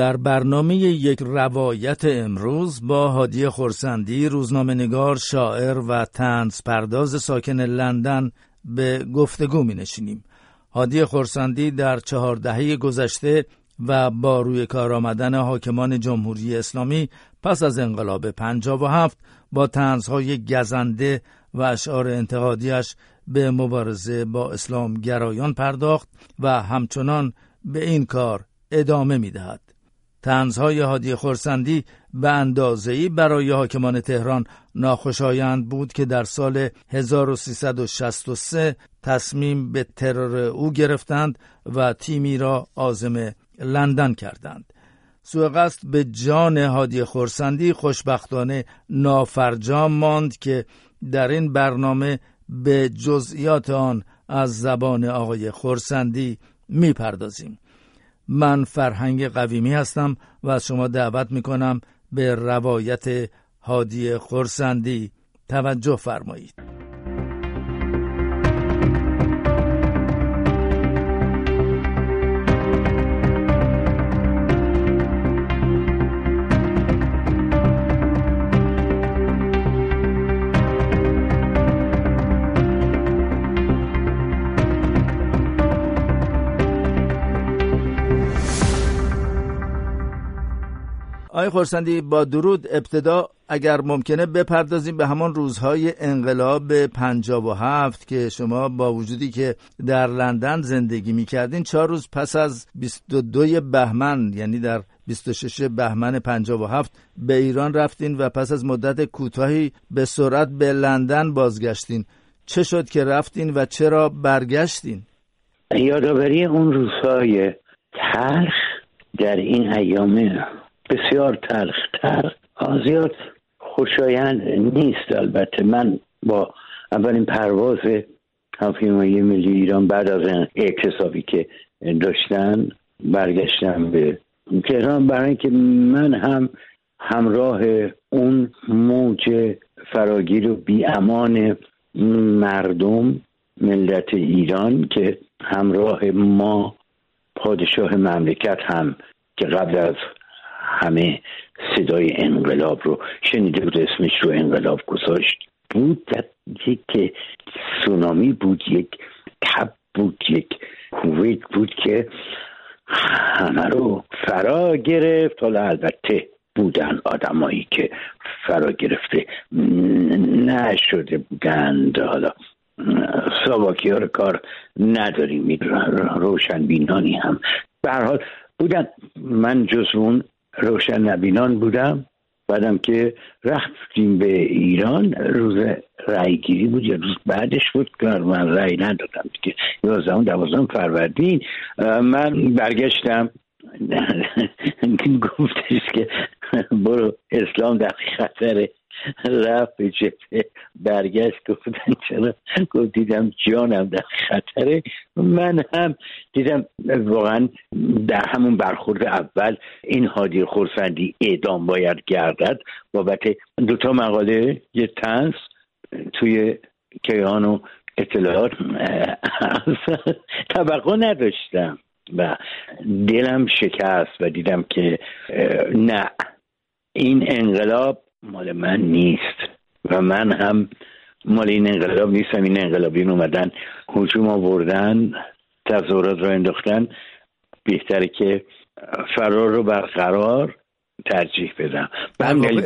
در برنامه یک روایت امروز با هادی خورسندی روزنامه نگار شاعر و تنز پرداز ساکن لندن به گفتگو می نشینیم. هادی خورسندی در چهار دهه گذشته و با روی کار آمدن حاکمان جمهوری اسلامی پس از انقلاب هفت با تنزهای گزنده و اشعار انتقادیش به مبارزه با اسلام گرایان پرداخت و همچنان به این کار ادامه می دهد. تنزهای هادی خورسندی به اندازه‌ای برای حاکمان تهران ناخوشایند بود که در سال 1363 تصمیم به ترور او گرفتند و تیمی را آزم لندن کردند. سوء قصد به جان هادی خورسندی خوشبختانه نافرجام ماند که در این برنامه به جزئیات آن از زبان آقای خورسندی می‌پردازیم. من فرهنگ قویمی هستم و شما دعوت می کنم به روایت هادی خورسندی توجه فرمایید. خورسندی با درود ابتدا اگر ممکنه بپردازیم به همان روزهای انقلاب هفت که شما با وجودی که در لندن زندگی می‌کردین چهار روز پس از 22 بهمن یعنی در 26 بهمن 57 به ایران رفتین و پس از مدت کوتاهی به سرعت به لندن بازگشتین. چه شد که رفتین و چرا برگشتین؟ یادآوری اون روزهای تلخ در این ایام بسیار تلختر زیاد خوشایند نیست البته. من با اولین پرواز هواپیمایی ملی ایران بعد از اعتصابی که داشتن برگشتم به تهران. برای اینکه من هم همراه اون موج فراگیر و بیامان مردم ملت ایران که همراه ما پادشاه مملکت هم که قبل از همه صدای انقلاب رو شنیده بود اسمش رو انقلاب گذاشت. بود یک سونامی بود یک تب بود یک کویت بود که همه رو فرا گرفت. حالا البته بودن آدمایی که فرا گرفته نشده بودند. حالا ساواکی رو کار نداریم روشن بینانی هم. به حال بودن. من جز اون روشن نبینان بودم. بعدم که رفتیم به ایران روز رای گیری بود یا روز بعدش بود که من رای ندادم. که یازدهم دوازدهم فروردین. من برگشتم. گفتش که برو اسلام در خطره رفت به جبه برگشت گفتن چرا؟ گفت دیدم جانم در خطره. من هم دیدم واقعا در همون برخورد اول این حادی خورسندی اعدام باید گردد. بابت دوتا مقاله یه تنس توی کیهان و اطلاعات طبقه نداشتم و دلم شکست و دیدم که نه. این انقلاب مال من نیست. و من هم مال این انقلاب نیستم. این انقلابیون اومدن حجوم آوردن تظاهرات رو انداختن. بهتره که فرار رو برقرار ترجیح بدم.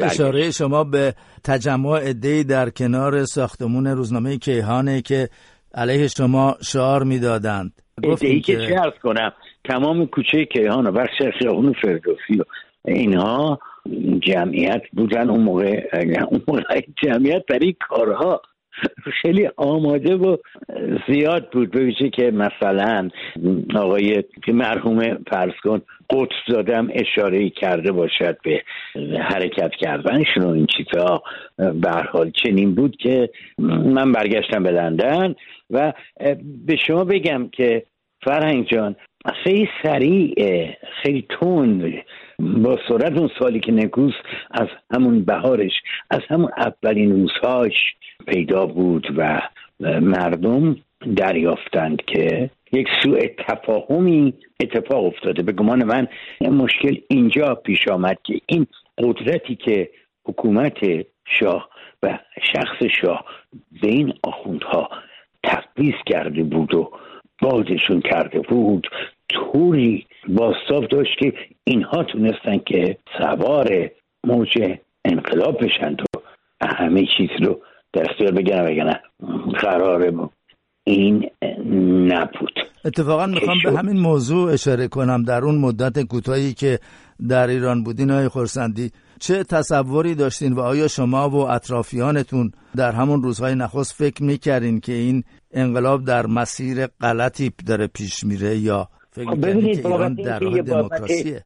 اشاره شما به تجمع ادهی در کنار ساختمون روزنامه کیهانه که علیه شما شعار می‌دادند. ادهی که چه ارز کنم؟ تمام کوچه کیهان و بخش خیابون فردوسی و اینها جمعیت بودن اون موقع اون موقع جمعیت برای کارها خیلی آماده و زیاد بود. به که مثلا آقای مرحوم فرض کن قدس دادم اشاره کرده باشد به حرکت کردنشون و این چیزها به حال چنین بود که من برگشتم به لندن و به شما بگم که فرهنگ جان خیلی سریع خیلی تون با سرعت اون سالی که نکوس از همون بهارش از همون اولین روزهاش پیدا بود و مردم دریافتند که یک سوء تفاهمی اتفاق افتاده. به گمان من مشکل اینجا پیش آمد که این قدرتی که حکومت شاه و شخص شاه به این آخوندها تقویز کرده بود و بازشون کرده بود طوری باستاب داشت که اینها تونستن که سوار موج انقلاب بشند و همه چیز رو در اختیار بگیرن بگن قراره این نبود. اتفاقا می‌خوام به همین موضوع اشاره کنم. در اون مدت کوتاهی که در ایران بودین های خورسندی چه تصوری داشتین و آیا شما و اطرافیانتون در همون روزهای نخست فکر می‌کردین که این انقلاب در مسیر غلطی داره پیش میره یا فکر خب ببینید ایران در راه دموکراسیه؟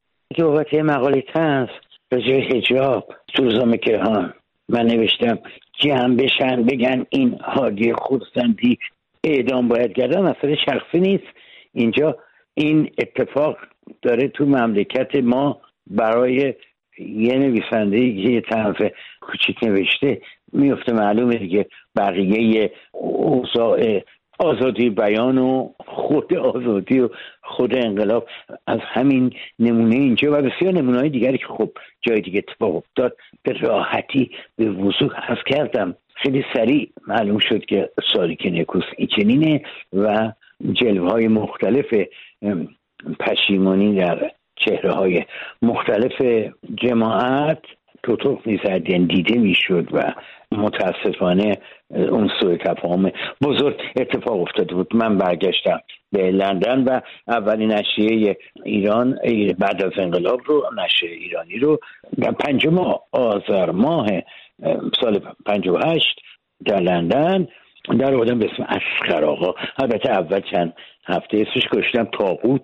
که مقاله تنس به جای هجاب تو روزنامه کهان من نوشتم جمع بشن بگن این حادی خودسندی اعدام باید کردن مسئله شخصی نیست. اینجا این اتفاق داره تو مملکت ما برای یه نویسنده یه طرف کوچیک نوشته میفته معلومه دیگه بقیه اوضاع آزادی بیان و خود آزادی و خود انقلاب از همین نمونه اینجا و بسیار نمونه های دیگری که خب جای دیگه اتفاق افتاد به راحتی به وضوح حذف کردم. خیلی سریع معلوم شد که ساریک نکوس چنینه و جلوه های مختلف پشیمانی در چهره های مختلف جماعت توتوق می‌زد یعنی دیده می‌شد و متاسفانه اون سوء تفاهم بزرگ اتفاق افتاده بود. من برگشتم به لندن و اولین نشریه ایران بعد از انقلاب رو نشریه ایرانی رو در پنجم آذر ماه سال 58 در لندن در آدم به اسم اسخر آقا. البته اول چند هفته اسمش کشتم تاقوت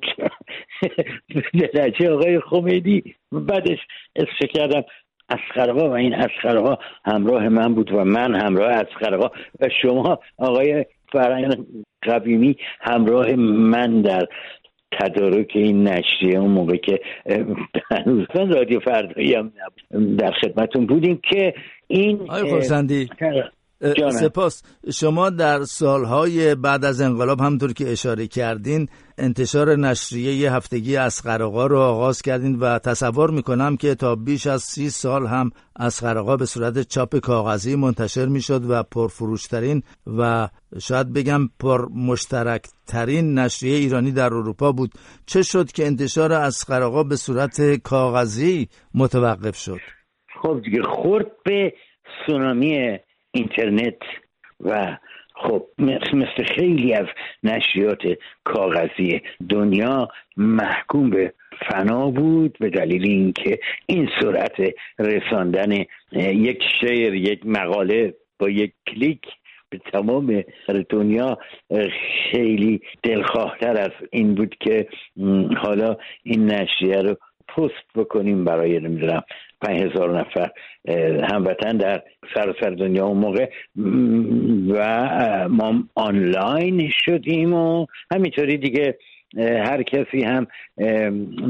درجه آقای خمینی. بعدش اسمش کردم اسخرها و این اسخرها همراه من بود و من همراه اسخرها و شما آقای فرنگ قبیمی همراه من در تدارک این نشریه اون موقع که هنوز رادیو فردایی هم در خدمتون بودیم که این آقای سپاس. شما در سالهای بعد از انقلاب همطور که اشاره کردین انتشار نشریه هفتگی اسقرقا رو آغاز کردین و تصور می‌کنم که تا بیش از سی سال هم اسقرقا به صورت چاپ کاغذی منتشر می‌شد و پرفروشترین و شاید بگم پر مشترکترین نشریه ایرانی در اروپا بود. چه شد که انتشار اسقرقا به صورت کاغذی متوقف شد؟ خب دیگه خورد به سونامی اینترنت و خب مثل خیلی از نشریات کاغذی دنیا محکوم به فنا بود به دلیل اینکه این سرعت رساندن یک شعر یک مقاله با یک کلیک به تمام دنیا خیلی دلخواهتر از این بود که حالا این نشریه رو پست بکنیم برای نمی‌دونم پنج هزار نفر هموطن در سراسر دنیا اون موقع. و ما آنلاین شدیم و همینطوری دیگه هر کسی هم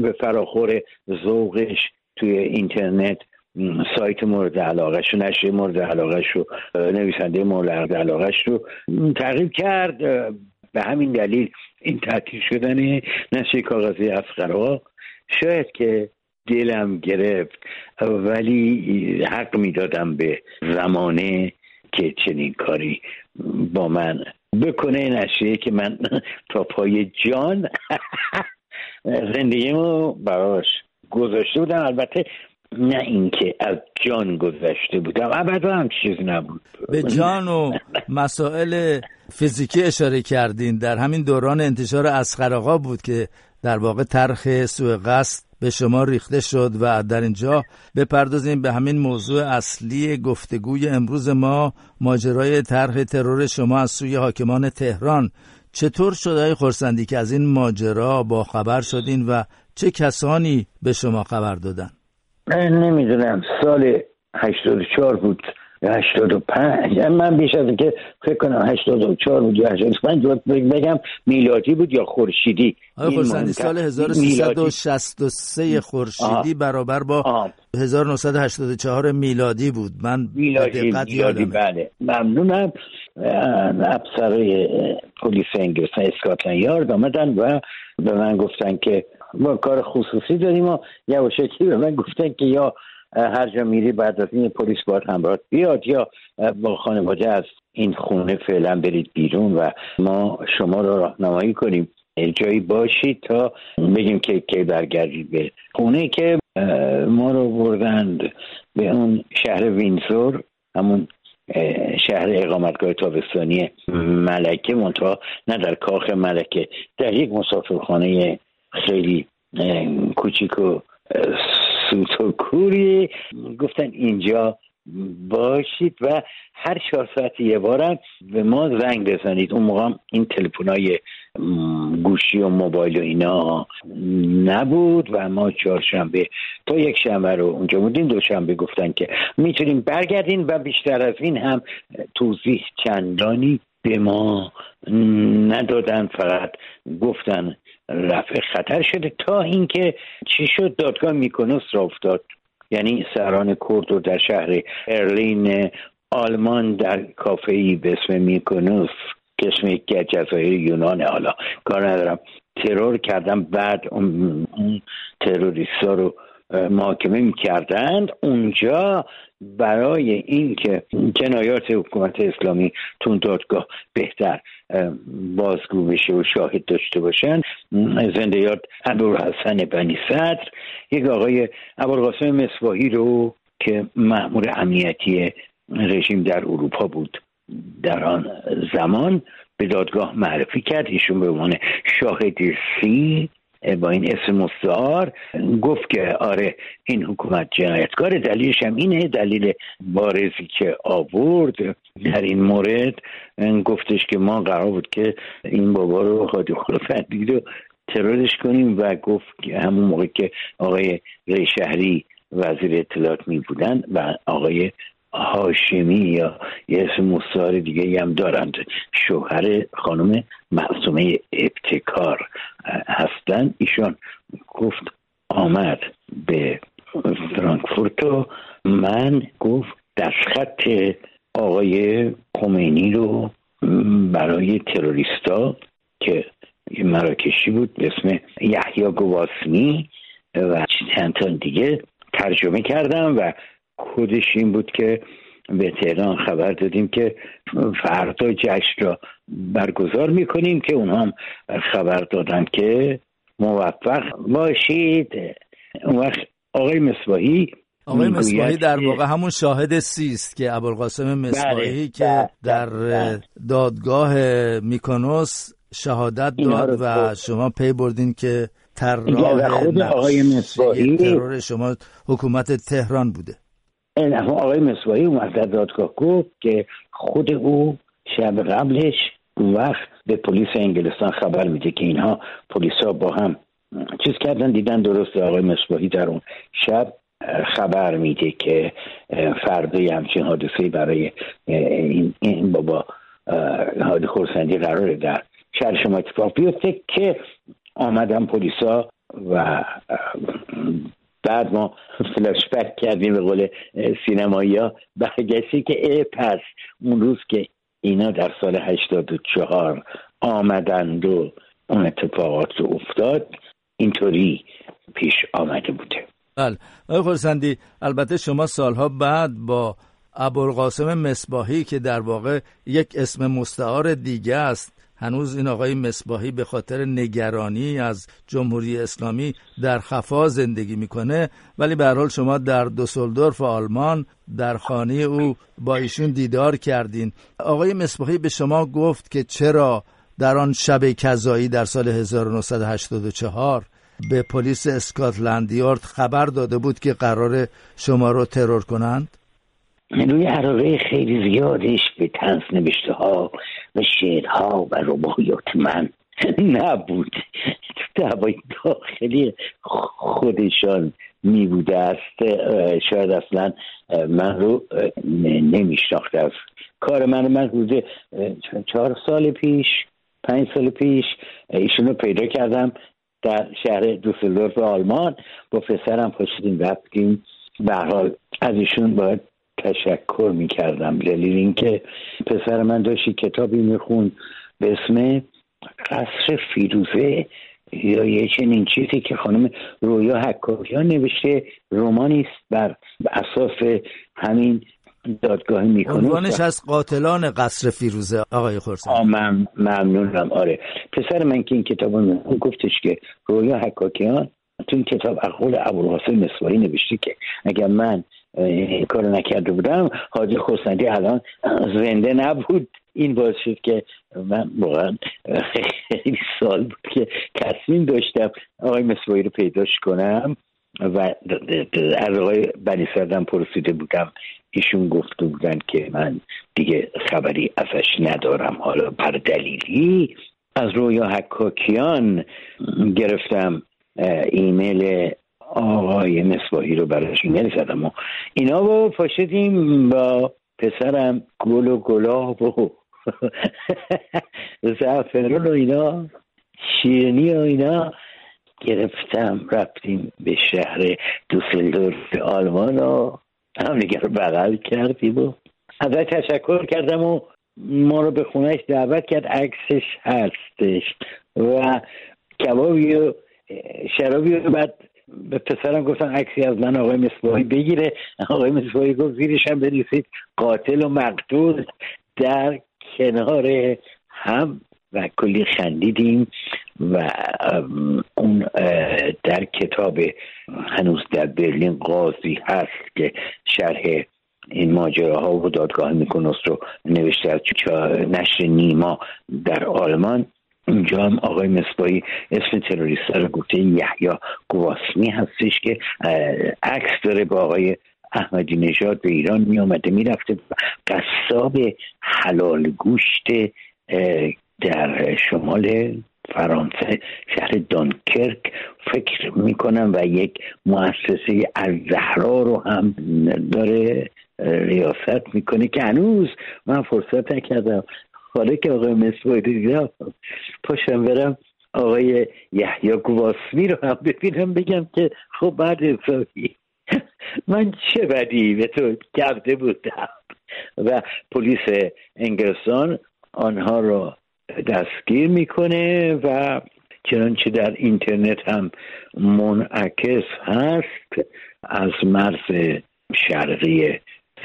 به فراخور ذوقش توی اینترنت سایت مورد علاقهش و نشریه مورد علاقهش و نویسنده مورد علاقهش رو تغییر کرد. به همین دلیل این تعطیل شدن نشریه کاغذی افغرا شاید که دلم گرفت ولی حق می‌دادم به زمانه که چنین کاری با من بکنه نشریه که من تا پای جان زندگیمو براش گذاشته بودم. البته نه اینکه از جان گذشته بودم ابدا هم چیز نبود. به جان و مسائل فیزیکی اشاره کردین. در همین دوران انتشار اسخر بود که در واقع طرح سوء قصد به شما ریخته شد و در اینجا بپردازیم به همین موضوع اصلی گفتگوی امروز ما ماجرای طرح ترور شما از سوی حاکمان تهران. چطور شد های خورسندی که از این ماجرا با خبر شدین و چه کسانی به شما خبر دادن؟ نمی‌دونم. سال 84 بود. 85 من بیش از که فکر کنم 84 بود یا 85 بگم میلادی بود یا خورشیدی. خورسندی سال 1363 خورشیدی برابر با آه. 1984 میلادی بود. من میلادی, میلادی بله. ممنونم. افسرهای پلیس انگلستان اسکاتلند یارد آمدن و به من گفتن که ما کار خصوصی داریم و یواشکی به من گفتن که یا هر جا میری بعد از این پلیس باید همراه بیاد. یا با خانواده از این خونه فعلا برید بیرون و ما شما را راهنمایی کنیم. جایی باشید تا بگیم که کی برگردید به خونه که ما رو بردند به اون شهر وینزور همون شهر اقامتگاه تابستانی ملکه منتها نه در کاخ ملکه در یک مسافرخانه خیلی کوچیک و سوتوکوری. گفتن اینجا باشید و هر چهار ساعت یه بارم به ما زنگ بزنید. اون موقع این تلفن های گوشی و موبایل و اینا نبود و ما چهارشنبه تا یک شنبه رو اونجا بودیم دوشنبه گفتن که می‌تونیم برگردین و بیشتر از این هم توضیح چندانی به ما ندادن فقط گفتن رفع خطر شده تا اینکه چی شد؟ دادگاه میکنوس را افتاد. یعنی سران کرد رو در شهر ارلین آلمان در کافه ای به اسم میکنوس که یکی از جزایر یونان. حالا کار ندارم. ترور کردن بعد اون, تروریست رو محاکمه می‌کردند. اونجا برای اینکه جنایات حکومت اسلامی تون دادگاه بهتر بازگو بشه و شاهد داشته باشن زنده یاد ابوالحسن بنی صدر یک آقای ابوالقاسم مصباحی رو که مأمور امنیتی رژیم در اروپا بود در آن زمان به دادگاه معرفی کرد. ایشون به عنوان شاهد سی با این اسم مستعار گفت که آره این حکومت جنایتکار دلیلش هم اینه دلیل بارزی که آورد در این مورد گفتش که ما قرار بود که این بابا رو خادی خلفندی رو ترورش کنیم و گفت که همون موقع که آقای ری شهری وزیر اطلاعات می بودن و آقای هاشمی یا یه اسم مستعار دیگه هم دارند. شوهر خانم معصومه ابتکار هستن. ایشان گفت آمد به فرانکفورت من گفت خط آقای خمینی رو برای تروریستا که مراکشی بود به اسم یحیی گواسنی و چند دیگه ترجمه کردم و خودش این بود که به تهران خبر دادیم که فردا جشن را برگزار می‌کنیم که اونها هم خبر دادن که موفق باشید. اون وقت آقای مصباحی آقای مصباحی در واقع همون شاهد سیست که ابوالقاسم مصباحی بله، که بله، در بله. دادگاه میکنوس شهادت داد و شما پی بردین که طراح خود آقای مصباحی ترور شما حکومت تهران بوده. این آقای مصباحی اومد در دادگاه گفت که خود او شب قبلش وقت به پلیس انگلستان خبر میده که اینها پلیس ها با هم چیز کردن دیدن درست آقای مصباحی در اون شب خبر میده که فردای همچین حادثه برای این, بابا حادی خورسندی قراره در شهر شما اتفاق بیفته که آمدن پلیسا و بعد ما فلاش بک کردیم به قول سینمایی ها. برگشتی که ای پس اون روز که اینا در سال 84 آمدند و اون اتفاقات رو افتاد اینطوری پیش آمده بوده. بله. آقای خورسندی البته شما سالها بعد با ابوالقاسم مصباحی که در واقع یک اسم مستعار دیگه است هنوز این آقای مصباحی به خاطر نگرانی از جمهوری اسلامی در خفا زندگی می‌کنه ولی به حال شما در دوسلدورف آلمان در خانه او با ایشون دیدار کردین. آقای مصباحی به شما گفت که چرا در آن شب کذایی در سال 1984 به پلیس اسکاتلند یارد خبر داده بود که قرار شما رو ترور کنند؟ روی عراقه خیلی زیادش به تنس نوشته ها و شعرها و رباعیات من نبود. تو دعوای داخلی خودشان می بوده است. شاید اصلا من رو نمیشناخته است کار من. من حدود چهار سال پیش پنج سال پیش ایشون رو پیدا کردم در شهر دوسلدورف آلمان. با پسرم پاشیدیم رفتیم. به حال از ایشون باید تشکر می‌کردم. دلیل اینکه پسر من داشتی کتابی میخون به اسم قصر فیروزه یا یه چنین چیزی که خانم رویا حکاکیان نوشته رومانی است بر اساس همین دادگاهی می‌کنه. عنوانش از قاتلان قصر فیروزه آقای خورسان من ممنونم. آره. پسر من که این کتاب گفتش که رویا حکاکیان تو این کتاب اقوال ابوالحسن مصباحی نوشته که اگر من این کار نکرده بودم. حاجی خورسندی الان زنده نبود. این باعث شد که من واقعا خیلی سال بود که تصمیم داشتم آقای مصباحی رو پیداش کنم و از آقای بنی سردم پرسیده بودم. ایشون گفته بودن که من دیگه خبری ازش ندارم حالا بر دلیلی. از رویا حکاکیان گرفتم ایمیل آقای مصباحی رو براش ایمیل زدم و اینا با پاشدیم با پسرم گل و گلاب و زعفران و اینا شیرنی و اینا گرفتم. رفتیم به شهر دوسلدورف آلمان و همدیگه رو بغل کردیم و ازش تشکر کردم و ما رو به خونهش دعوت کرد. عکسش هستش و کبابی و شرابی و بعد به پسرم گفتن عکسی از من آقای مصباحی بگیره. آقای مصباحی گفت زیرش هم بنویسید قاتل و مقتول در کنار هم و کلی خندیدیم و اون در کتاب هنوز در برلین قاضی هست که شرح این ماجراها و دادگاه میکنست رو نوشته از نشر نیما در آلمان. اونجا هم آقای مصبایی اسم تروریست رو گفته یحیی گواسمی هستش که عکس داره با آقای احمدی نژاد به ایران می آمده می رفته قصاب حلال گوشت در شمال فرانسه شهر دانکرک فکر می‌کنم و یک مؤسسه از زهرا رو هم داره ریاست می‌کنه که هنوز من فرصت نکردم حالا که آقای مصباحی دیدم پاشم برم آقای یحیی گواسمی رو هم ببینم بگم که خب بعد حسابی من چه بدی به تو کرده بودم؟ و پلیس انگلستان آنها رو دستگیر می‌کنه و چنانچه در اینترنت هم منعکس هست از مرز شرقی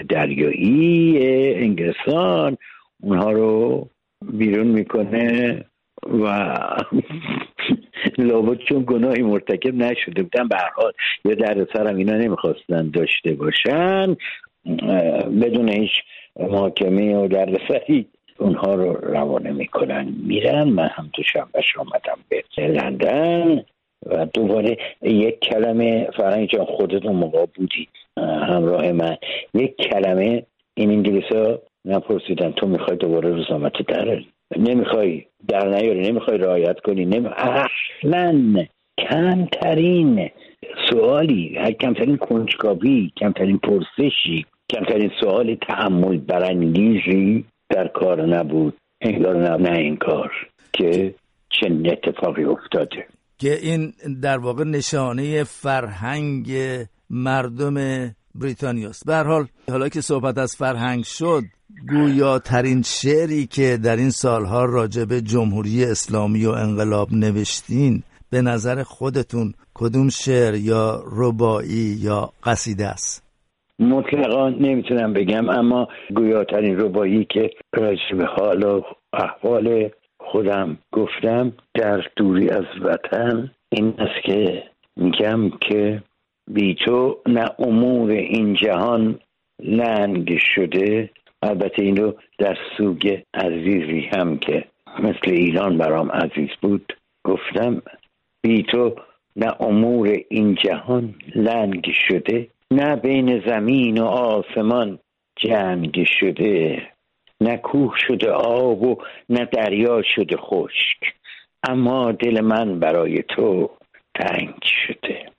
دریایی انگلستان اونها رو بیرون می‌کنه و لابد چون گناهی مرتکب نشده بودن به حال یا در سرم اینا نمی‌خواستن داشته باشن. بدون هیچ محاکمه و دردسری اونها رو روانه می‌کنن. میرن من هم تو شنبهش آمدم به لندن و دوباره یک کلمه فرنگ جان خودتون موقع بودید همراه من. یک کلمه این انگلیس ها نپرسیدن تو می‌خوای دوباره روزنامت در نمی‌خوای در نیاری نمی‌خوای رعایت کنی؟ نمی... اصلا کمترین سوالی کمترین کنجکاوی کمترین پرسشی کمترین سوال تعمل برانگیزی در کار نبود. انگار نه, نه این کار که چه اتفاقی افتاده. که این در واقع نشانه فرهنگ مردم بریتانیاست. به حال حالا که صحبت از فرهنگ شد گویاترین شعری که در این سالها به جمهوری اسلامی و انقلاب نوشتین به نظر خودتون کدوم شعر یا ربایی یا قصیده است؟ مطلقا نمی‌تونم بگم اما گویاترین ربایی که راجع به حال و احوال خودم گفتم در دوری از وطن این است که میگم که بی تو نه امور این جهان لنگ شده. البته این رو در سوگ عزیزی هم که مثل ایران برام عزیز بود گفتم. بی تو نه امور این جهان لنگ شده نه بین زمین و آسمان جنگ شده. نه کوه شده آب و نه دریا شده خشک اما دل من برای تو تنگ شده.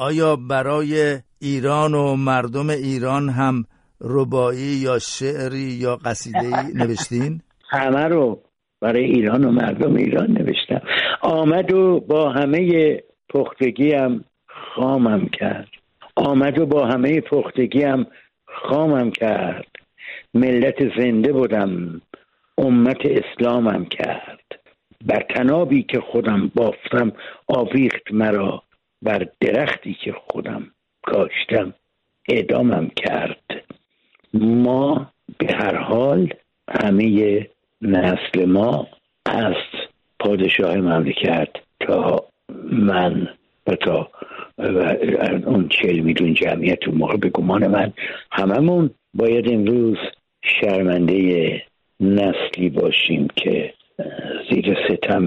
آیا برای ایران و مردم ایران هم ربایی یا شعری یا قصیده نوشتین؟ همه رو برای ایران و مردم ایران نوشتم. آمد و با همه پختگی هم خامم کرد. آمد و با همه پختگی هم خامم کرد. ملت زنده بودم امت اسلامم کرد. بر تنابی که خودم بافتم آویخت مرا. بر درختی که خودم کاشتم اعدامم کرد. ما به هر حال همه نسل ما از پادشاه مملکت تا من و تا اون چل میلیون جمعیت اون موقع به گمان من هممون باید امروز شرمنده نسلی باشیم که زیر ستم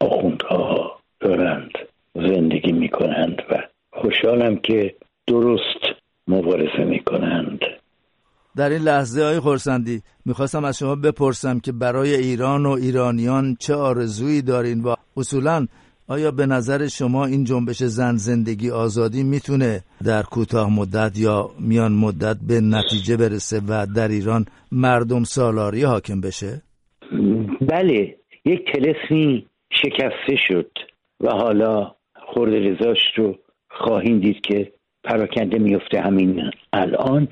آخوندها دارند زندگی می‌کنند و خوشحالم که درست مبارزه می‌کنند در این لحظه های خورسندی می‌خواستم از شما بپرسم که برای ایران و ایرانیان چه آرزویی دارین و اصولا آیا به نظر شما این جنبش زن زندگی آزادی می‌تونه در کوتاه مدت یا میان مدت به نتیجه برسه و در ایران مردم سالاری حاکم بشه؟ بله یک تلسمی شکسته شد و حالا خورد رزاش رو خواهیم دید که پراکنده میفته همین الان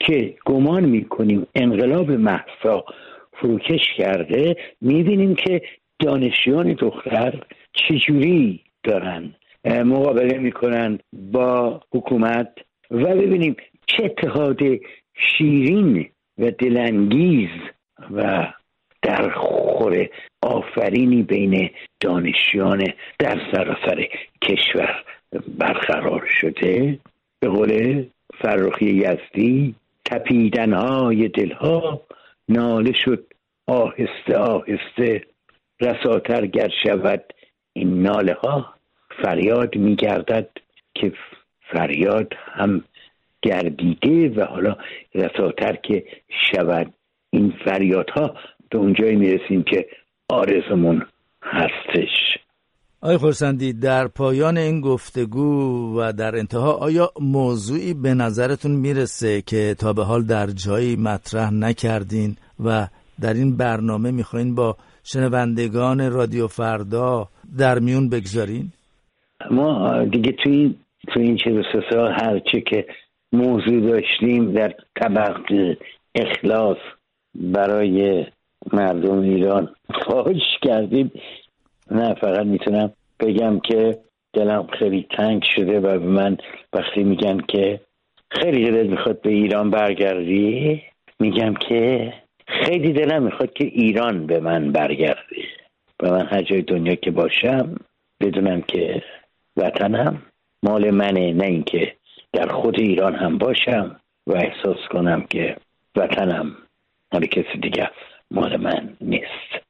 که گمان می‌کنیم انقلاب محسا فروکش کرده می‌بینیم که دانشیان دختر چجوری دارن مقابله می‌کنن با حکومت و ببینیم چه اتحاد شیرین و دلانگیز و در خور آفرینی بین دانشیان در سراسر کشور برقرار شده. به قول فرخی یزدی تپیدنهای دلها ناله شد آهسته آهسته. رساتر گر شود این ناله ها فریاد میگردد که فریاد هم گردیده و حالا رساتر که شود این فریادها به اونجایی می‌رسیم که آرزمون هستش آقای خورسندی در پایان این گفتگو و در انتها آیا موضوعی به نظرتون می‌رسه که تا به حال در جایی مطرح نکردین و در این برنامه می‌خواین با شنوندگان رادیو فردا در میون بگذارین؟ ما دیگه توی توی این چه سال هرچه که موضوع داشتیم در طبق اخلاص برای مردم ایران فاش کردیم. نه فقط می‌تونم بگم که دلم خیلی تنگ شده و به من وقتی میگن که خیلی دلت می‌خواد به ایران برگردی میگم که خیلی دلم می‌خواد که ایران به من برگردی. و من هر جای دنیا که باشم بدونم که وطنم مال منه نه اینکه در خود ایران هم باشم و احساس کنم که وطنم مال کسی دیگه مال من نیست